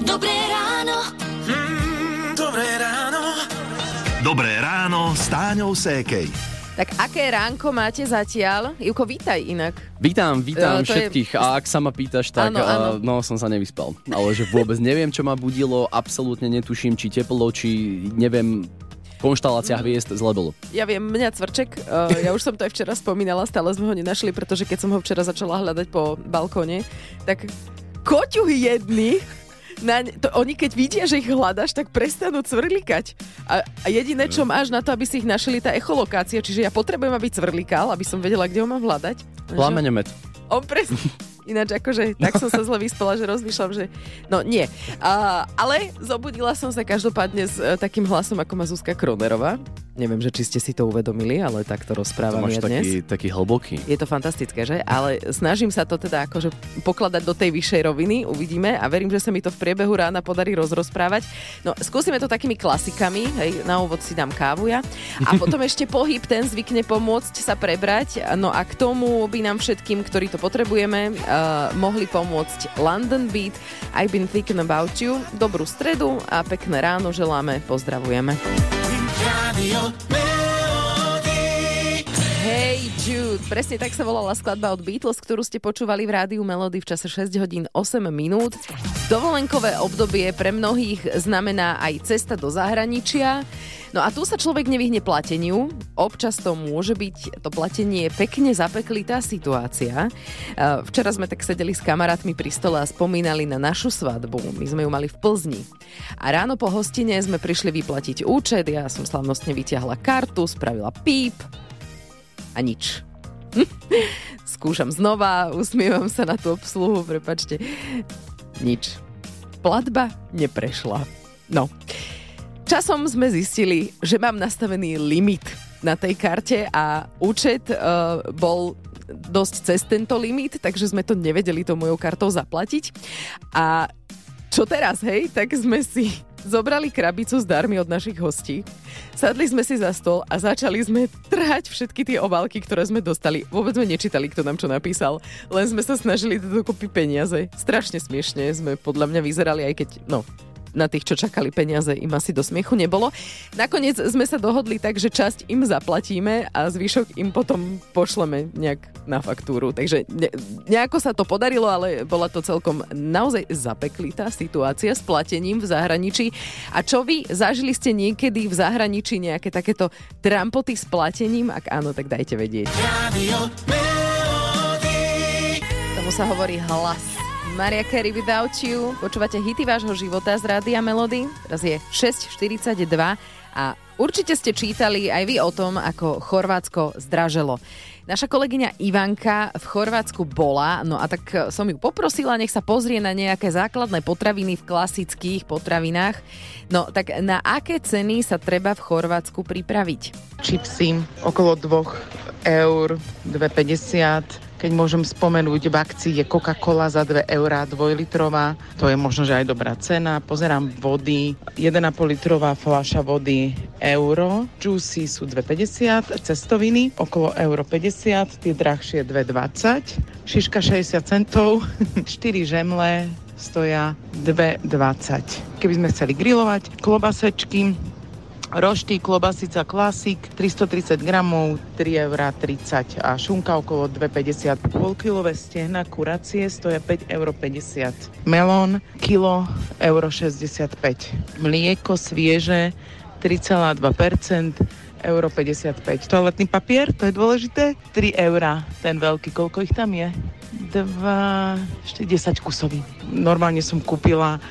Dobré ráno. Mm, dobré ráno. Dobré ráno s Táňou Sékej. Tak aké ránko máte zatiaľ? Juko, vítaj inak. Vítam, vítam E, to je- všetkých. A ak sa ma pýtaš, tak Áno, áno. eh, no som sa nevyspal. Ale že vôbec neviem, čo ma budilo, absolútne netuším, či teplo, či neviem, konštalácia Mm. hviezd zle bolo. Ja viem, mňa cvrček, uh, ja už som to aj včera spomínala, stále sme ho nenašli, pretože keď som ho včera začala hľadať po balkóne, tak koťuhy jedny, na, to, oni keď vidia, že ich hľadaš, tak prestanú cvrlikať. A, a jediné, čo máš na to, aby si ich našli, tá echolokácia, čiže ja potrebujem, aby cvrlikal, aby som vedela, kde ho mám hľadať. Lenže Plameňomet. On presne. Ináč akože, tak som sa zle vyspala, že rozmýšľam, že no nie. A, ale zobudila som sa každopádne s e, takým hlasom, ako má Zuzka Kronerová. Neviem, že či ste si to uvedomili, ale takto To rozprávam ja dnes. taký, taký hlboký. Je to fantastické, že? Ale snažím sa to teda akože pokladať do tej vyššej roviny, uvidíme a verím, že sa mi to v priebehu rána podarí rozrozprávať. No, skúsime to takými klasikami, hej, na úvod si dám kávu ja a potom ešte pohyb, ten zvykne pomôcť sa prebrať. No a k tomu by nám všetkým, ktorí to potrebujeme, uh, mohli pomôcť London Beat, I've been thinking about you. Dobrú stredu a pekné ráno želáme, pozdravujeme. Radio Jude, presne tak sa volala skladba od Beatles, ktorú ste počúvali v rádiu Melody v čase 6 hodín 8 minút. Dovolenkové obdobie pre mnohých znamená aj cesta do zahraničia. No a tu sa človek nevyhne plateniu. Občas to môže byť to platenie pekne zapeklitá situácia. Včera sme tak sedeli s kamarátmi pri stole a spomínali na našu svadbu. My sme ju mali v Plzni. A ráno po hostine sme prišli vyplatiť účet. Ja som slavnostne vytiahla kartu, spravila píp, a nič. Skúšam znova, usmievam sa na tú obsluhu, prepačte. Nič. Platba neprešla. No. Časom sme zistili, že mám nastavený limit na tej karte a účet uh, bol dosť cez tento limit, takže sme to nevedeli to mojou kartou zaplatiť. A čo teraz, hej? Tak sme si zobrali krabicu s darmi od našich hostí, sadli sme si za stôl a začali sme trhať všetky tie obálky, ktoré sme dostali. Vôbec sme nečítali, kto nám čo napísal, len sme sa snažili dať dokopy peniaze. Strašne smiešne sme podľa mňa vyzerali, aj keď, no, na tých, čo čakali peniaze, im asi do smiechu nebolo. Nakoniec sme sa dohodli tak, že časť im zaplatíme a zvyšok im potom pošleme nejak na faktúru. Takže ne, nejako sa to podarilo, ale bola to celkom naozaj zapeklitá situácia s platením v zahraničí. A čo vy, zažili ste niekedy v zahraničí nejaké takéto trampoty s platením? Ak áno, tak dajte vedieť. Radio. Tomu sa hovorí hlas. Maria Carey Without You. Počúvate hity vášho života z Rádia Melody. Teraz je 6.42 a určite ste čítali aj vy o tom, ako Chorvátsko zdraželo. Naša kolegyňa Ivanka v Chorvátsku bola, no a tak som ju poprosila, nech sa pozrie na nejaké základné potraviny v klasických potravinách. No tak na aké ceny sa treba v Chorvátsku pripraviť? čipsy okolo 2 eur, 2,50. Keď môžem spomenúť, v akcii je Coca-Cola za 2 eurá, 2 litrová. To je možno, že aj dobrá cena. Pozerám vody, 1,5 litrová fľaša vody euro. Juicy sú 2,50, cestoviny okolo euro 50, tie drahšie 2,20. Šiška 60 centov, 4 žemle stoja 2,20. Keby sme chceli grilovať, klobasečky, Rošty, klobasica klasik, 330 gramov, 3,30 eur a šunka okolo 2,50. Polkilové stehna kuracie stoja 5,50 eur. Melón, kilo, euro 65. Mlieko svieže, 3,2%, euro 55. Toaletný papier, to je dôležité, 3 eurá, ten veľký, koľko ich tam je? 2, 10 kusový. Normálne som kúpila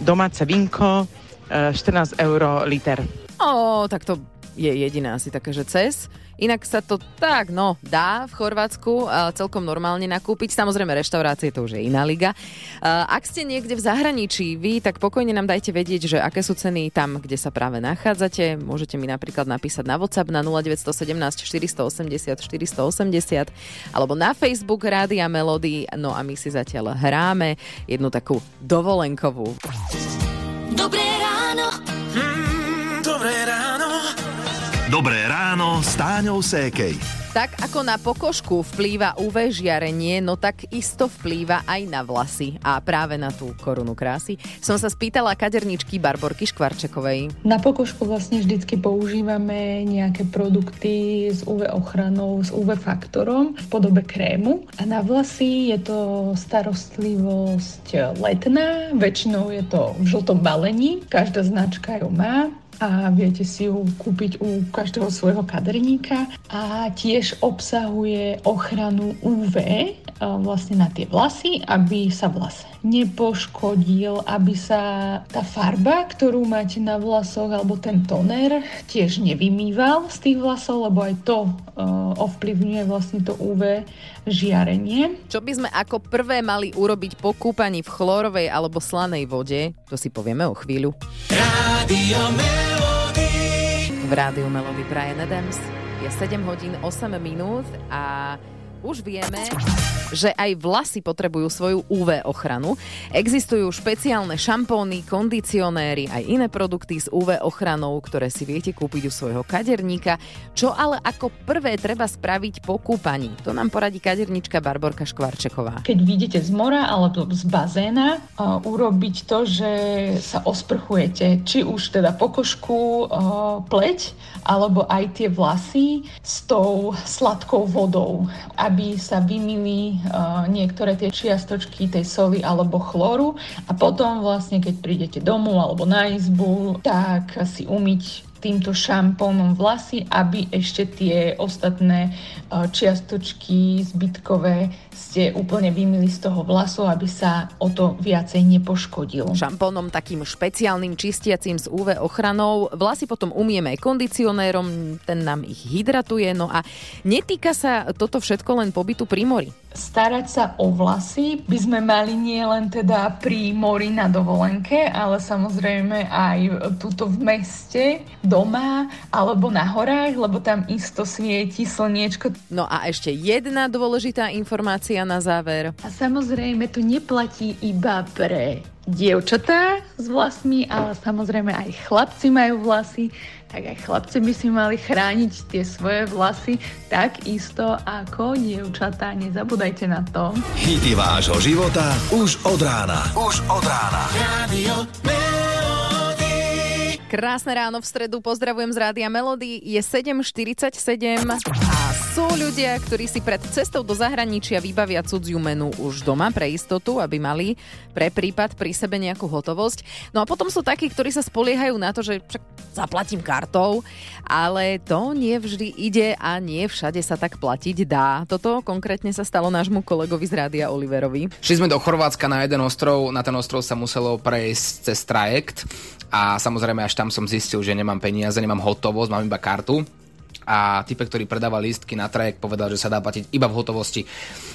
domáce vinko, eh, 14 eur liter. Ó, tak to je jediná asi také, že cez. Inak sa to tak, no, dá v Chorvátsku a celkom normálne nakúpiť. Samozrejme, reštaurácie to už je iná liga. A Ak ste niekde v zahraničí, vy, tak pokojne nám dajte vedieť, že aké sú ceny tam, kde sa práve nachádzate. Môžete mi napríklad napísať na WhatsApp na 0917 480 480 alebo na Facebook Rádia Melody. No a my si zatiaľ hráme jednu takú dovolenkovú. Dobré ráno. Dobré ráno. Dobré ráno s Táňou Sékej. Tak ako na pokožku vplýva UV žiarenie, no tak isto vplýva aj na vlasy. A práve na tú korunu krásy som sa spýtala kaderničky Barborky Škvarčekovej. Na pokožku vlastne vždycky používame nejaké produkty s UV ochranou, s UV faktorom v podobe krému. A na vlasy je to starostlivosť letná, väčšinou je to v žltom balení, každá značka ju má a viete si ju kúpiť u každého svojho kaderníka. A tiež obsahuje ochranu UV vlastne na tie vlasy, aby sa vlas nepoškodil, aby sa tá farba, ktorú máte na vlasoch alebo ten toner tiež nevymýval z tých vlasov, lebo aj to uh, ovplyvňuje vlastne to UV žiarenie. Čo by sme ako prvé mali urobiť po kúpaní v chlorovej alebo slanej vode, to si povieme o chvíľu. Rádio Melody. V rádiu Melody Brian Adams je 7 hodín 8 minút a už vieme, že aj vlasy potrebujú svoju UV ochranu. Existujú špeciálne šampóny, kondicionéry, aj iné produkty s UV ochranou, ktoré si viete kúpiť u svojho kaderníka. Čo ale ako prvé treba spraviť po kúpaní? To nám poradí kadernička Barborka Škvarčeková. Keď vidíte z mora alebo z bazéna, uh, urobiť to, že sa osprchujete, či už teda pokožku, uh, pleť, alebo aj tie vlasy s tou sladkou vodou, aby sa vymili uh, niektoré tie čiastočky tej soli alebo chloru a potom vlastne, keď prídete domov alebo na izbu, tak si umyť týmto šampónom vlasy, aby ešte tie ostatné čiastočky zbytkové ste úplne vymili z toho vlasu, aby sa o to viacej nepoškodil. Šampónom takým špeciálnym čistiacím s UV ochranou. Vlasy potom umieme kondicionérom, ten nám ich hydratuje. No a netýka sa toto všetko len pobytu pri mori starať sa o vlasy by sme mali nie len teda pri mori na dovolenke, ale samozrejme aj tuto v meste, doma alebo na horách, lebo tam isto svieti slniečko. No a ešte jedna dôležitá informácia na záver. A samozrejme to neplatí iba pre dievčatá s vlasmi, ale samozrejme aj chlapci majú vlasy, tak aj chlapci by si mali chrániť tie svoje vlasy takisto ako dievčatá. Nezabúdajte na to. Hity vášho života už od rána. Už od rána. Melody. Krásne ráno v stredu, pozdravujem z Rádia Melody, je 7.47 a sú ľudia, ktorí si pred cestou do zahraničia vybavia cudziu menu už doma pre istotu, aby mali pre prípad pri sebe nejakú hotovosť. No a potom sú takí, ktorí sa spoliehajú na to, že zaplatím kartou, ale to nie vždy ide a nie všade sa tak platiť dá. Toto konkrétne sa stalo nášmu kolegovi z Rádia Oliverovi. Šli sme do Chorvátska na jeden ostrov, na ten ostrov sa muselo prejsť cez trajekt a samozrejme až tam som zistil, že nemám peniaze, nemám hotovosť, mám iba kartu a type, ktorý predáva lístky na trajekt, povedal, že sa dá platiť iba v hotovosti.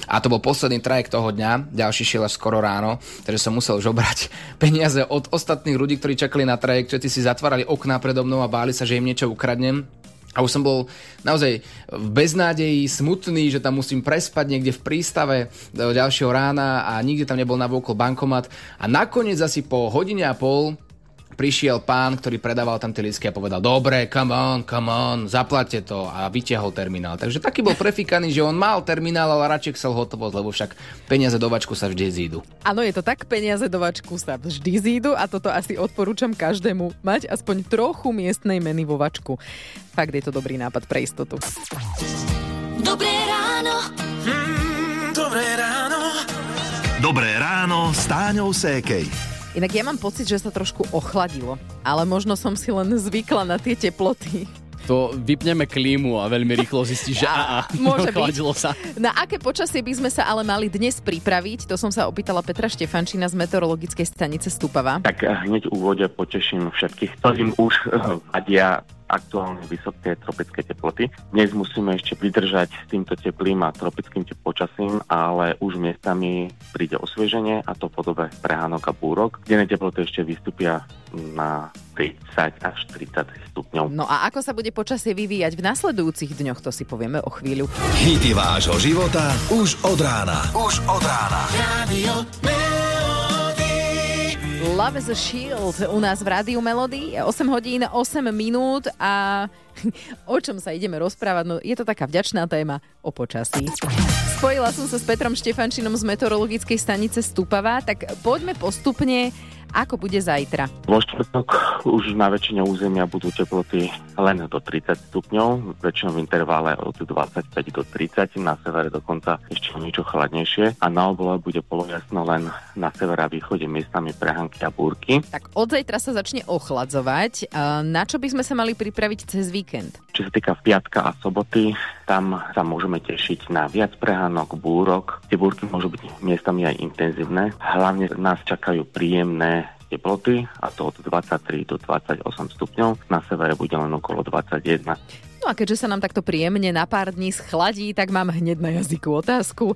A to bol posledný trajekt toho dňa, ďalší šiel až skoro ráno, takže som musel žobrať peniaze od ostatných ľudí, ktorí čakali na trajekt, všetci si zatvárali okná predo mnou a báli sa, že im niečo ukradnem. A už som bol naozaj v beznádeji, smutný, že tam musím prespať niekde v prístave do ďalšieho rána a nikde tam nebol navôkol bankomat. A nakoniec asi po hodine a pol prišiel pán, ktorý predával tam tie lístky a povedal, dobre, come on, come on, zaplate to a vytiahol terminál. Takže taký bol prefikaný, že on mal terminál, ale radšej chcel hotovosť, lebo však peniaze do vačku sa vždy zídu. Áno, je to tak, peniaze do vačku sa vždy zídu a toto asi odporúčam každému mať aspoň trochu miestnej meny vo vačku. Fakt je to dobrý nápad pre istotu. Dobré ráno. Mm, dobré ráno. Dobré ráno s Táňou Sékej. Inak ja mám pocit, že sa trošku ochladilo, ale možno som si len zvykla na tie teploty. To vypneme klímu a veľmi rýchlo zistíš, že a, a, Môže byť. ochladilo sa. Na aké počasie by sme sa ale mali dnes pripraviť? To som sa opýtala Petra Štefančina z meteorologickej stanice Stupava. Tak hneď v úvode poteším všetkých, ktorým už vadia aktuálne vysoké tropické teploty. Dnes musíme ešte vydržať s týmto teplým a tropickým počasím, ale už miestami príde osvieženie a to v podobe prehánok a búrok. Denné teploty ešte vystúpia na 30 až 30 stupňov. No a ako sa bude počasie vyvíjať v nasledujúcich dňoch, to si povieme o chvíľu. Hity vášho života už od rána. Už od rána. Melody. Love is a Shield u nás v Rádiu Melody. 8 hodín, 8 minút a o čom sa ideme rozprávať? No je to taká vďačná téma o počasí. Spojila som sa s Petrom Štefančinom z meteorologickej stanice Stupava, tak poďme postupne ako bude zajtra? Vo štvrtok už na väčšine územia budú teploty len do 30 stupňov, väčšinou v intervále od 25 do 30, na severe dokonca ešte niečo chladnejšie a na oblohe bude polojasno len na severe a východe miestami prehanky a búrky. Tak od zajtra sa začne ochladzovať. Na čo by sme sa mali pripraviť cez víkend? Čo sa týka piatka a soboty, tam sa môžeme tešiť na viac prehánok, búrok. Tie búrky môžu byť miestami aj intenzívne. Hlavne nás čakajú príjemné teploty a to od 23 do 28 stupňov. Na severe bude len okolo 21. No a keďže sa nám takto príjemne na pár dní schladí, tak mám hneď na jazyku otázku.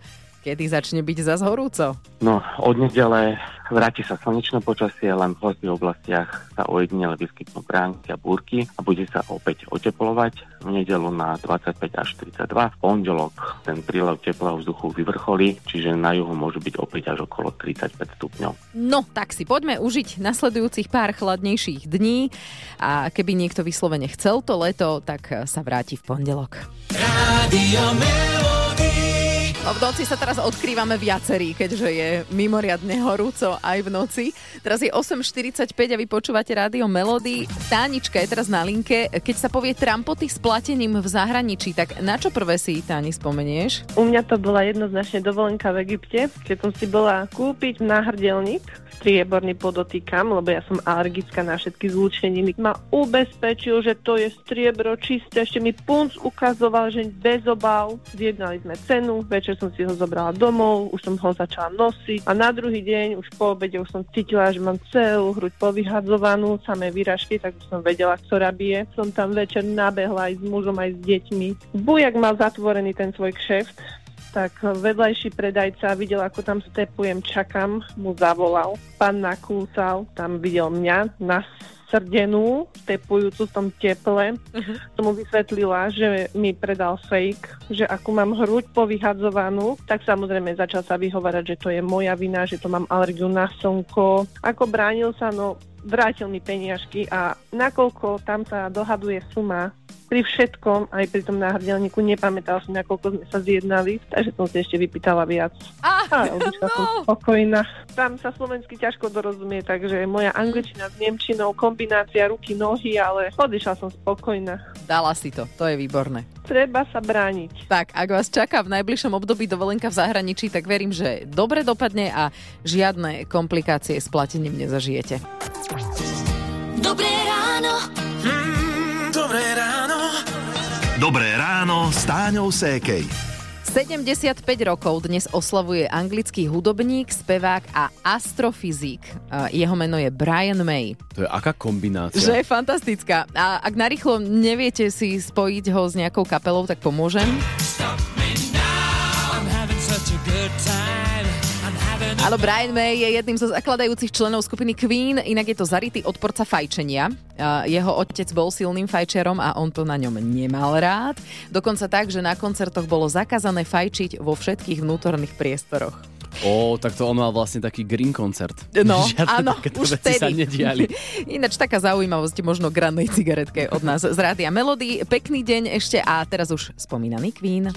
Kedy začne byť zas horúco? No, od nedele vráti sa slnečné počasie, len v horských oblastiach sa ojedinele vyskytnú bránky a búrky a bude sa opäť oteplovať. V nedelu na 25 až 32. V pondelok ten prílev teplého vzduchu vyvrcholí, čiže na juhu môže byť opäť až okolo 35 stupňov. No, tak si poďme užiť nasledujúcich pár chladnejších dní a keby niekto vyslovene chcel to leto, tak sa vráti v pondelok. Rádio No v noci sa teraz odkrývame viacerí, keďže je mimoriadne horúco aj v noci. Teraz je 8.45 a vy počúvate rádio Melody. Tánička je teraz na linke. Keď sa povie trampoty s platením v zahraničí, tak na čo prvé si Táni spomenieš? U mňa to bola jednoznačne dovolenka v Egypte, keď som si bola kúpiť náhrdelník strieborný podotýkam, lebo ja som alergická na všetky zlúčeniny. Ma ubezpečil, že to je striebro čisté, ešte mi punc ukazoval, že bez obav. Zjednali sme cenu, večer som si ho zobrala domov, už som ho začala nosiť a na druhý deň, už po obede, už som cítila, že mám celú hruď povyhadzovanú, samé výražky, tak už som vedela, ktorá bije. Som tam večer nabehla aj s mužom, aj s deťmi. Bujak mal zatvorený ten svoj kšeft, tak vedľajší predajca videl, ako tam stepujem, čakám, mu zavolal. Pán nakúcal, tam videl mňa na srdenú, stepujúcu v tom teple. Uh-huh. Som mu vysvetlila, že mi predal fake, že ako mám hruď povyhadzovanú, tak samozrejme začal sa vyhovárať, že to je moja vina, že to mám alergiu na slnko. Ako bránil sa, no vrátil mi peniažky a nakoľko tam sa dohaduje suma pri všetkom, aj pri tom náhrdelníku, nepamätal som, nakoľko sme sa zjednali, takže som si ešte vypýtala viac. Ah, a no. som spokojná. Tam sa slovensky ťažko dorozumie, takže moja angličtina s nemčinou, kombinácia ruky, nohy, ale odišla som spokojná. Dala si to, to je výborné. Treba sa brániť. Tak, ak vás čaká v najbližšom období dovolenka v zahraničí, tak verím, že dobre dopadne a žiadne komplikácie s platením nezažijete. Dobré ráno. Mm, dobré ráno. Dobré ráno s Táňou Sékej. 75 rokov dnes oslavuje anglický hudobník, spevák a astrofyzik. Jeho meno je Brian May. To je aká kombinácia? Že je fantastická. A ak narýchlo neviete si spojiť ho s nejakou kapelou, tak pomôžem. Stop me now, I'm having such a good time. Áno, Brian May je jedným zo zakladajúcich členov skupiny Queen, inak je to zarytý odporca fajčenia. Jeho otec bol silným fajčerom a on to na ňom nemal rád. Dokonca tak, že na koncertoch bolo zakázané fajčiť vo všetkých vnútorných priestoroch. Ó, tak to on mal vlastne taký green koncert. No, Žiadne áno, už vtedy. sa nediali. Ináč taká zaujímavosť možno k rannej cigaretke od nás z Rádia Melody. Pekný deň ešte a teraz už spomínaný Queen.